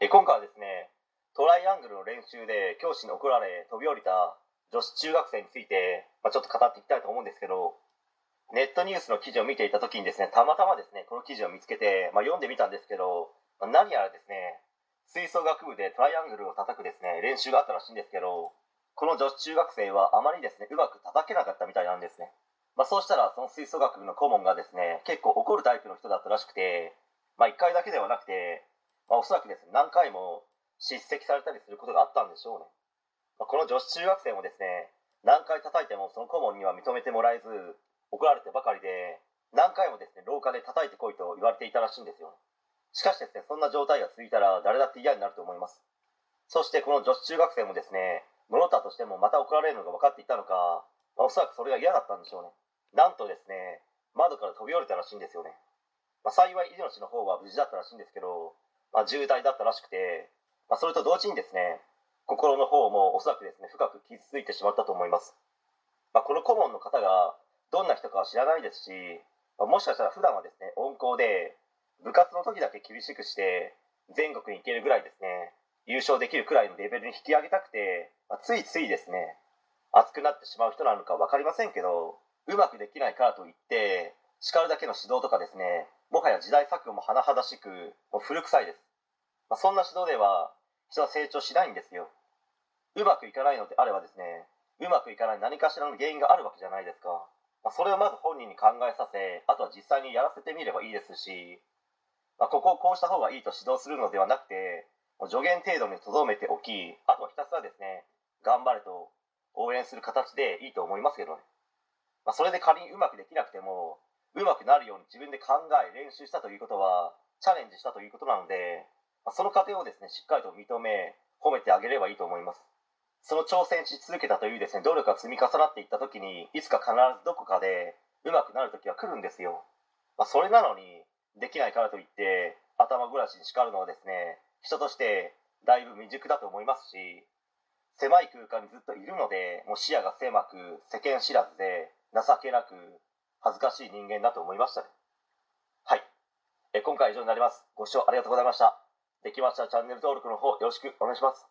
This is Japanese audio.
え今回はですねトライアングルの練習で教師に怒られ飛び降りた女子中学生について、まあ、ちょっと語っていきたいと思うんですけどネットニュースの記事を見ていた時にですねたまたまですねこの記事を見つけて、まあ、読んでみたんですけど、まあ、何やらですね吹奏楽部でトライアングルを叩くですね練習があったらしいんですけどこの女子中学生はあまりですねうまく叩けなかったみたいなんですね、ま、そうしたらその吹奏楽部の顧問がですね結構怒るタイプの人だったらしくて、まあ、1回だけではなくて、まあ、おそらくですね何回も叱責されたりすることがあったんでしょうね、まあ、この女子中学生もですね何回叩いてもその顧問には認めてもらえず怒られてばかりで何回もですね廊下で叩いてこいと言われていたらしいんですよしかしですねそんな状態が続いたら誰だって嫌になると思います。そしてこの女子中学生もですね戻ったとしてもまた怒られるのが分かっていたのか、まあ、おそらくそれが嫌だったんでしょうね。なんとですね窓から飛び降りたらしいんですよね、まあ、幸い命の方は無事だったらしいんですけど、まあ、重体だったらしくて、まあ、それと同時にですね心の方もおそらくですね深く傷ついてしまったと思います、まあ、この顧問の方がどんな人かは知らないですし、まあ、もしかしたら普段はですね温厚で部活の時だけ厳しくして全国に行けるぐらいですね優勝できるくらいのレベルに引き上げたくて、まあ、ついついですね熱くなってしまう人なのか分かりませんけどうまくできないからといって叱るだけの指導とかですねもはや時代錯誤も甚だしくもう古臭いです、まあ、そんな指導では人は成長しないんですよ。うまくいかないのであればですねうまくいかない何かしらの原因があるわけじゃないですか、まあ、それをまず本人に考えさせあとは実際にやらせてみればいいですし、まあ、ここをこうした方がいいと指導するのではなくて助言程度にとどめておきあとはひたすらですね頑張れと応援する形でいいと思いますけどね、まあ、それで仮にうまくできなくてもうまくなるように自分で考え練習したということはチャレンジしたということなので、まあ、その過程をですねしっかりと認め褒めてあげればいいと思います。その挑戦し続けたというですね努力が積み重なっていった時にいつか必ずどこかでうまくなる時は来るんですよ、まあ、それなのにできないからといって頭暮らしに叱るのはですね人としてだいぶ未熟だと思いますし狭い空間にずっといるのでもう視野が狭く世間知らずで情けなく恥ずかしい人間だと思いましたね。はい。え今回は以上になります。ご視聴ありがとうございました。できましたらチャンネル登録の方よろしくお願いします。